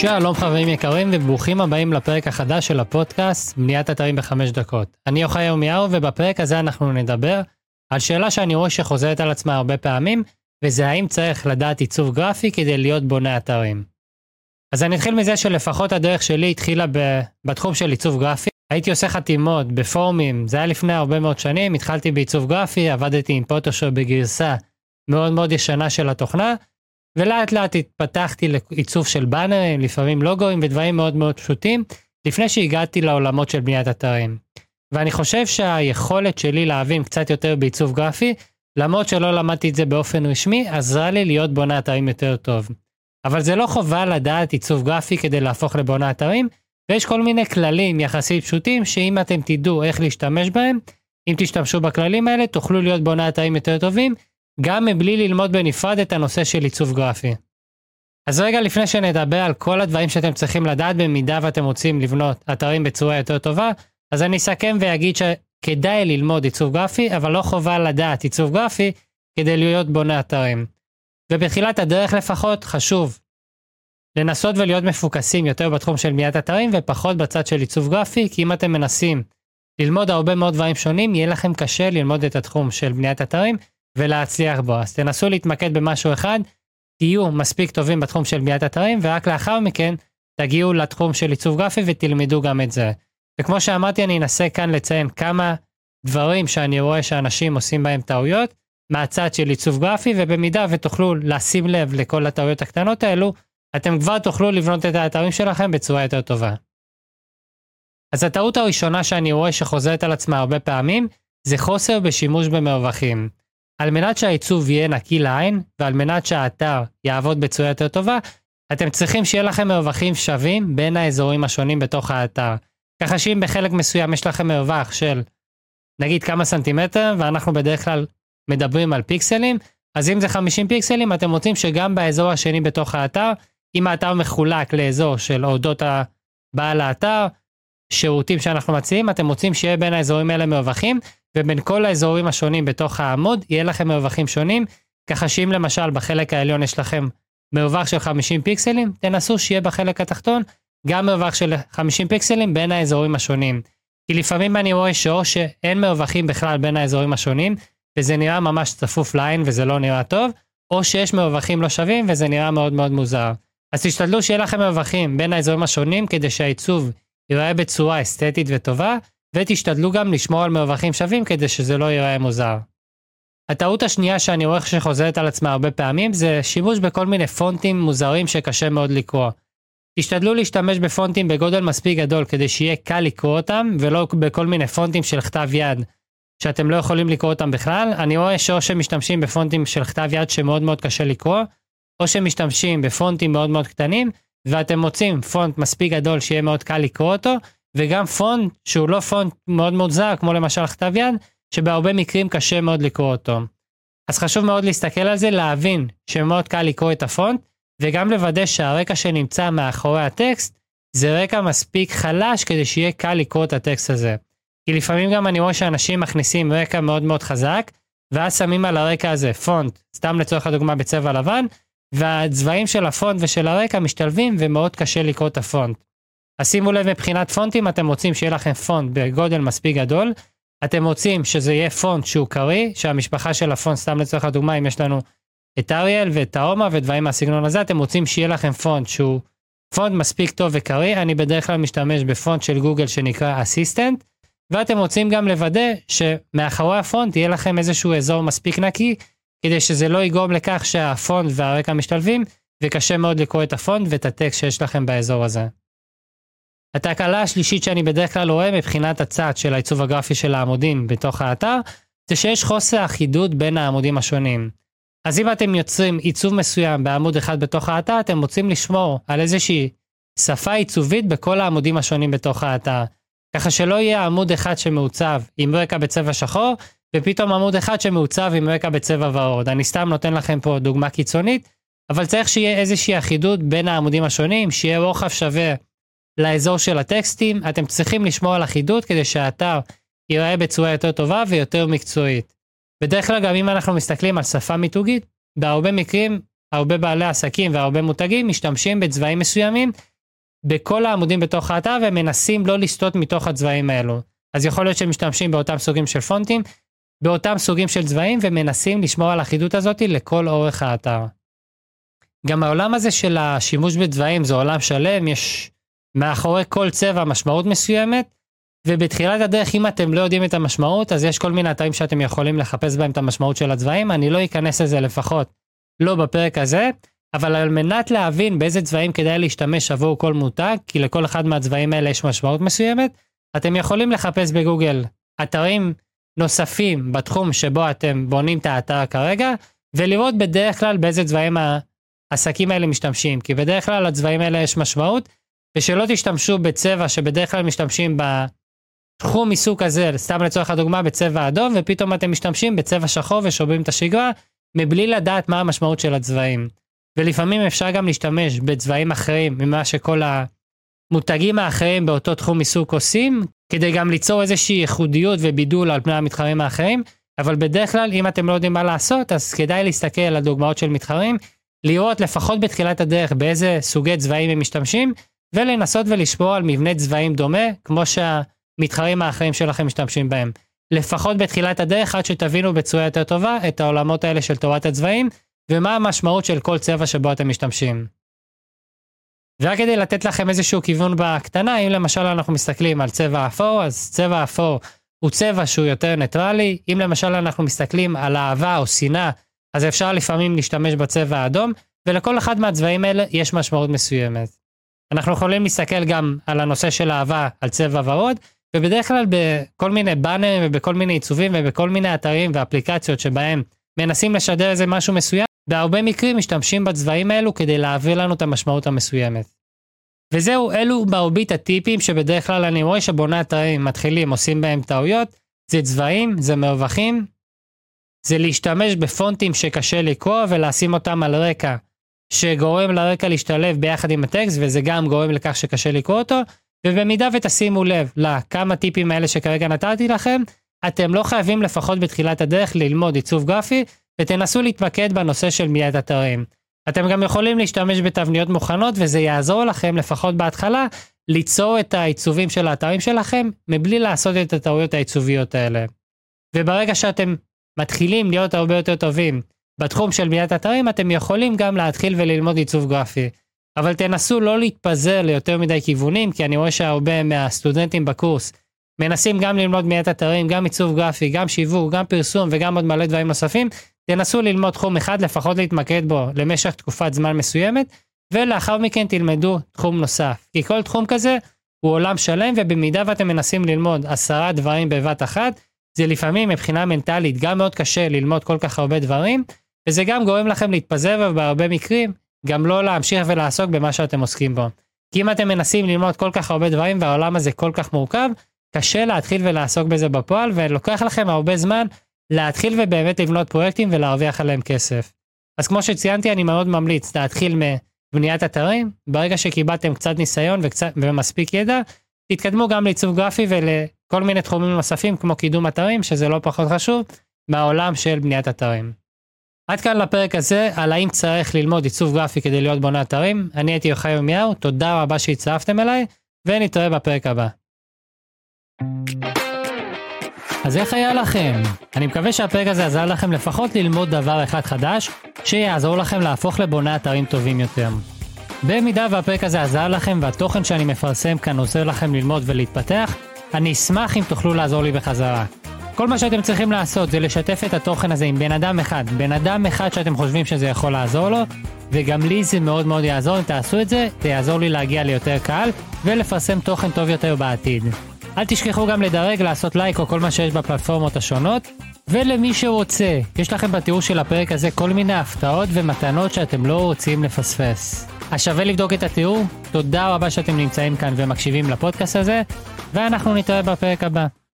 שלום חברים יקרים וברוכים הבאים לפרק החדש של הפודקאסט בניית אתרים בחמש דקות. אני אוחיי ירמיהו ובפרק הזה אנחנו נדבר על שאלה שאני רואה שחוזרת על עצמה הרבה פעמים וזה האם צריך לדעת עיצוב גרפי כדי להיות בונה אתרים. אז אני אתחיל מזה שלפחות הדרך שלי התחילה ב... בתחום של עיצוב גרפי. הייתי עושה חתימות בפורומים, זה היה לפני הרבה מאוד שנים, התחלתי בעיצוב גרפי, עבדתי עם פוטושופ בגרסה מאוד מאוד ישנה של התוכנה, ולאט לאט התפתחתי לעיצוב של באנרים, לפעמים לוגוים ודברים מאוד מאוד פשוטים, לפני שהגעתי לעולמות של בניית אתרים. ואני חושב שהיכולת שלי להבין קצת יותר בעיצוב גרפי, למרות שלא למדתי את זה באופן רשמי, עזרה לי להיות בונה אתרים יותר טוב. אבל זה לא חובה לדעת עיצוב גרפי כדי להפוך לבונה אתרים, ויש כל מיני כללים יחסית פשוטים, שאם אתם תדעו איך להשתמש בהם, אם תשתמשו בכללים האלה, תוכלו להיות בונה אתרים יותר טובים, גם מבלי ללמוד בנפרד את הנושא של עיצוב גרפי. אז רגע לפני שנדבר על כל הדברים שאתם צריכים לדעת במידה ואתם רוצים לבנות אתרים בצורה יותר טובה, אז אני אסכם ואגיד שכדאי ללמוד עיצוב גרפי, אבל לא חובה לדעת עיצוב גרפי כדי להיות בונה אתרים. ובתחילת הדרך לפחות חשוב לנסות ולהיות מפוקסים יותר בתחום של בניית אתרים ופחות בצד של עיצוב גרפי, כי אם אתם מנסים ללמוד הרבה מאוד דברים שונים, יהיה לכם קשה ללמוד את התחום של בניית אתרים ולהצליח בו. אז תנסו להתמקד במשהו אחד, תהיו מספיק טובים בתחום של בניית אתרים, ורק לאחר מכן תגיעו לתחום של עיצוב גרפי ותלמדו גם את זה. וכמו שאמרתי, אני אנסה כאן לציין כמה דברים שאני רואה שאנשים עושים בהם טעויות, מהצד של עיצוב גרפי, ובמידה ותוכלו לשים לב לכל הטעויות הקטנות האלו, אתם כבר תוכלו לבנות את האתרים שלכם בצורה יותר טובה. אז הטעות הראשונה שאני רואה שחוזרת על עצמה הרבה פעמים, זה חוסר בשימוש במרווחים. על מנת שהעיצוב יהיה נקי לעין, ועל מנת שהאתר יעבוד בצורה יותר טובה, אתם צריכים שיהיה לכם מרווחים שווים בין האזורים השונים בתוך האתר. ככה שאם בחלק מסוים יש לכם מרווח של נגיד כמה סנטימטר, ואנחנו בדרך כלל מדברים על פיקסלים, אז אם זה 50 פיקסלים, אתם רוצים שגם באזור השני בתוך האתר, אם האתר מחולק לאזור של אודות בעל האתר, שירותים שאנחנו מציעים, אתם רוצים שיהיה בין האזורים האלה מרווחים, ובין כל האזורים השונים בתוך העמוד יהיה לכם מרווחים שונים, ככה שאם למשל בחלק העליון יש לכם מרווח של 50 פיקסלים, תנסו שיהיה בחלק התחתון גם מרווח של 50 פיקסלים בין האזורים השונים. כי לפעמים אני רואה שאו שאין מרווחים בכלל בין האזורים השונים, וזה נראה ממש צפוף לעין וזה לא נראה טוב, או שיש מרווחים לא שווים וזה נראה מאוד מאוד מוזר. אז תשתדלו שיהיה לכם מרווחים בין האזורים השונים כדי שהעיצוב ייראה בצורה אסתטית וטובה, ותשתדלו גם לשמור על מרווחים שווים כדי שזה לא ייראה מוזר. הטעות השנייה שאני רואה שחוזרת על עצמה הרבה פעמים זה שימוש בכל מיני פונטים מוזרים שקשה מאוד לקרוא. תשתדלו להשתמש בפונטים בגודל מספיק גדול כדי שיהיה קל לקרוא אותם ולא בכל מיני פונטים של כתב יד שאתם לא יכולים לקרוא אותם בכלל. אני רואה שאו שמשתמשים בפונטים של כתב יד שמאוד מאוד קשה לקרוא, או שמשתמשים בפונטים מאוד מאוד קטנים ואתם מוצאים פונט מספיק גדול שיהיה מאוד קל לקרוא אותו וגם פונט שהוא לא פונט מאוד מאוד זר, כמו למשל כתב יד, שבהרבה מקרים קשה מאוד לקרוא אותו. אז חשוב מאוד להסתכל על זה, להבין שמאוד קל לקרוא את הפונט, וגם לוודא שהרקע שנמצא מאחורי הטקסט, זה רקע מספיק חלש כדי שיהיה קל לקרוא את הטקסט הזה. כי לפעמים גם אני רואה שאנשים מכניסים רקע מאוד מאוד חזק, ואז שמים על הרקע הזה פונט, סתם לצורך הדוגמה בצבע לבן, והצבעים של הפונט ושל הרקע משתלבים ומאוד קשה לקרוא את הפונט. אז שימו לב מבחינת פונטים, אתם רוצים שיהיה לכם פונט בגודל מספיק גדול, אתם רוצים שזה יהיה פונט שהוא קריא, שהמשפחה של הפונט, סתם לצורך הדוגמה, אם יש לנו את Arial ואת Tahoma ודברים מהסגנון הזה, אתם רוצים שיהיה לכם פונט שהוא פונט מספיק טוב וקריא, אני בדרך כלל משתמש בפונט של גוגל שנקרא אסיסטנט, ואתם רוצים גם לוודא שמאחורי הפונט יהיה לכם איזשהו אזור מספיק נקי, כדי שזה לא יגרום לכך שהפונט והרקע משתלבים, וקשה מאוד לקרוא את הפונט ואת הטקסט שיש לכם באזור הזה. התקלה השלישית שאני בדרך כלל רואה מבחינת הצד של העיצוב הגרפי של העמודים בתוך האתר, זה שיש חוסר אחידות בין העמודים השונים. אז אם אתם יוצרים עיצוב מסוים בעמוד אחד בתוך האתר, אתם רוצים לשמור על איזושהי שפה עיצובית בכל העמודים השונים בתוך האתר. ככה שלא יהיה עמוד אחד שמעוצב עם רקע בצבע שחור, ופתאום עמוד אחד שמעוצב עם רקע בצבע ורוד. אני סתם נותן לכם פה דוגמה קיצונית, אבל צריך שיהיה איזושהי אחידות בין העמודים השונים, שיהיה רוחב שווה לאזור של הטקסטים, אתם צריכים לשמור על אחידות כדי שהאתר ייראה בצורה יותר טובה ויותר מקצועית. בדרך כלל גם אם אנחנו מסתכלים על שפה מיתוגית, בהרבה מקרים הרבה בעלי עסקים והרבה מותגים משתמשים בצבעים מסוימים בכל העמודים בתוך האתר ומנסים לא לסטות מתוך הצבעים האלו. אז יכול להיות שהם משתמשים באותם סוגים של פונטים, באותם סוגים של צבעים ומנסים לשמור על האחידות הזאת לכל אורך האתר. גם העולם הזה של השימוש בצבעים זה עולם שלם, יש מאחורי כל צבע משמעות מסוימת, ובתחילת הדרך אם אתם לא יודעים את המשמעות אז יש כל מיני אתרים שאתם יכולים לחפש בהם את המשמעות של הצבעים, אני לא אכנס לזה לפחות, לא בפרק הזה, אבל על מנת להבין באיזה צבעים כדאי להשתמש עבור כל מותג, כי לכל אחד מהצבעים האלה יש משמעות מסוימת, אתם יכולים לחפש בגוגל אתרים נוספים בתחום שבו אתם בונים את האתר כרגע, ולראות בדרך כלל באיזה צבעים העסקים האלה משתמשים, כי בדרך כלל לצבעים האלה יש משמעות, ושלא תשתמשו בצבע שבדרך כלל משתמשים בתחום עיסוק הזה, סתם לצורך הדוגמה בצבע אדום, ופתאום אתם משתמשים בצבע שחור ושוברים את השגרה, מבלי לדעת מה המשמעות של הצבעים. ולפעמים אפשר גם להשתמש בצבעים אחרים ממה שכל המותגים האחרים באותו תחום עיסוק עושים, כדי גם ליצור איזושהי ייחודיות ובידול על פני המתחרים האחרים, אבל בדרך כלל אם אתם לא יודעים מה לעשות, אז כדאי להסתכל על דוגמאות של מתחרים, לראות לפחות בתחילת הדרך באיזה סוגי צבעים הם משתמשים, ולנסות ולשמור על מבנה צבעים דומה, כמו שהמתחרים האחרים שלכם משתמשים בהם. לפחות בתחילת הדרך, עד שתבינו בצורה יותר טובה את העולמות האלה של תורת הצבעים, ומה המשמעות של כל צבע שבו אתם משתמשים. ורק כדי לתת לכם איזשהו כיוון בקטנה, אם למשל אנחנו מסתכלים על צבע אפור, אז צבע אפור הוא צבע שהוא יותר ניטרלי. אם למשל אנחנו מסתכלים על אהבה או שנאה, אז אפשר לפעמים להשתמש בצבע האדום, ולכל אחד מהצבעים האלה יש משמעות מסוימת. אנחנו יכולים להסתכל גם על הנושא של אהבה על צבע ורוד, ובדרך כלל בכל מיני באנרים ובכל מיני עיצובים ובכל מיני אתרים ואפליקציות שבהם מנסים לשדר איזה משהו מסוים, בהרבה מקרים משתמשים בצבעים האלו כדי להעביר לנו את המשמעות המסוימת. וזהו, אלו מרבית הטיפים שבדרך כלל אני רואה שבוני אתרים מתחילים, עושים בהם טעויות. זה צבעים, זה מרווחים, זה להשתמש בפונטים שקשה לקרוא ולשים אותם על רקע שגורם לרקע להשתלב ביחד עם הטקסט וזה גם גורם לכך שקשה לקרוא אותו. ובמידה ותשימו לב לכמה טיפים האלה שכרגע נתתי לכם, אתם לא חייבים לפחות בתחילת הדרך ללמוד עיצוב גרפי ותנסו להתמקד בנושא של מיד אתרים. אתם גם יכולים להשתמש בתבניות מוכנות וזה יעזור לכם לפחות בהתחלה ליצור את העיצובים של האתרים שלכם מבלי לעשות את הטעויות העיצוביות האלה. וברגע שאתם מתחילים להיות הרבה יותר טובים בתחום של בניית אתרים אתם יכולים גם להתחיל וללמוד עיצוב גרפי. אבל תנסו לא להתפזר ליותר מדי כיוונים כי אני רואה שהרבה מהסטודנטים בקורס מנסים גם ללמוד בניית אתרים, גם עיצוב גרפי, גם שיווק, גם פרסום וגם עוד מלא דברים נוספים תנסו ללמוד תחום אחד, לפחות להתמקד בו למשך תקופת זמן מסוימת, ולאחר מכן תלמדו תחום נוסף. כי כל תחום כזה הוא עולם שלם, ובמידה ואתם מנסים ללמוד עשרה דברים בבת אחת, זה לפעמים מבחינה מנטלית גם מאוד קשה ללמוד כל כך הרבה דברים, וזה גם גורם לכם להתפזר ובהרבה מקרים גם לא להמשיך ולעסוק במה שאתם עוסקים בו. כי אם אתם מנסים ללמוד כל כך הרבה דברים והעולם הזה כל כך מורכב, קשה להתחיל ולעסוק בזה בפועל, ולוקח לכם הרבה זמן להתחיל ובאמת לבנות פרויקטים ולהרוויח עליהם כסף. אז כמו שציינתי, אני מאוד ממליץ להתחיל מבניית אתרים, ברגע שקיבלתם קצת ניסיון וקצת, ומספיק ידע, תתקדמו גם לעיצוב גרפי ולכל מיני תחומים נוספים כמו קידום אתרים, שזה לא פחות חשוב, מהעולם של בניית אתרים. עד כאן לפרק הזה על האם צריך ללמוד עיצוב גרפי כדי להיות בונה אתרים. אני הייתי יוחאי ירמיהו, תודה רבה שהצטרפתם אליי, ונתראה בפרק הבא. אז איך היה לכם? אני מקווה שהפרק הזה עזר לכם לפחות ללמוד דבר אחד חדש, שיעזור לכם להפוך לבוני אתרים טובים יותר. במידה והפרק הזה עזר לכם והתוכן שאני מפרסם כאן עוזר לכם ללמוד ולהתפתח, אני אשמח אם תוכלו לעזור לי בחזרה. כל מה שאתם צריכים לעשות זה לשתף את התוכן הזה עם בן אדם אחד, בן אדם אחד שאתם חושבים שזה יכול לעזור לו, וגם לי זה מאוד מאוד יעזור אם תעשו את זה, זה יעזור לי להגיע ליותר קהל ולפרסם תוכן טוב יותר בעתיד. אל תשכחו גם לדרג, לעשות לייק או כל מה שיש בפלטפורמות השונות. ולמי שרוצה, יש לכם בתיאור של הפרק הזה כל מיני הפתעות ומתנות שאתם לא רוצים לפספס. אז שווה לבדוק את התיאור, תודה רבה שאתם נמצאים כאן ומקשיבים לפודקאסט הזה, ואנחנו נתראה בפרק הבא.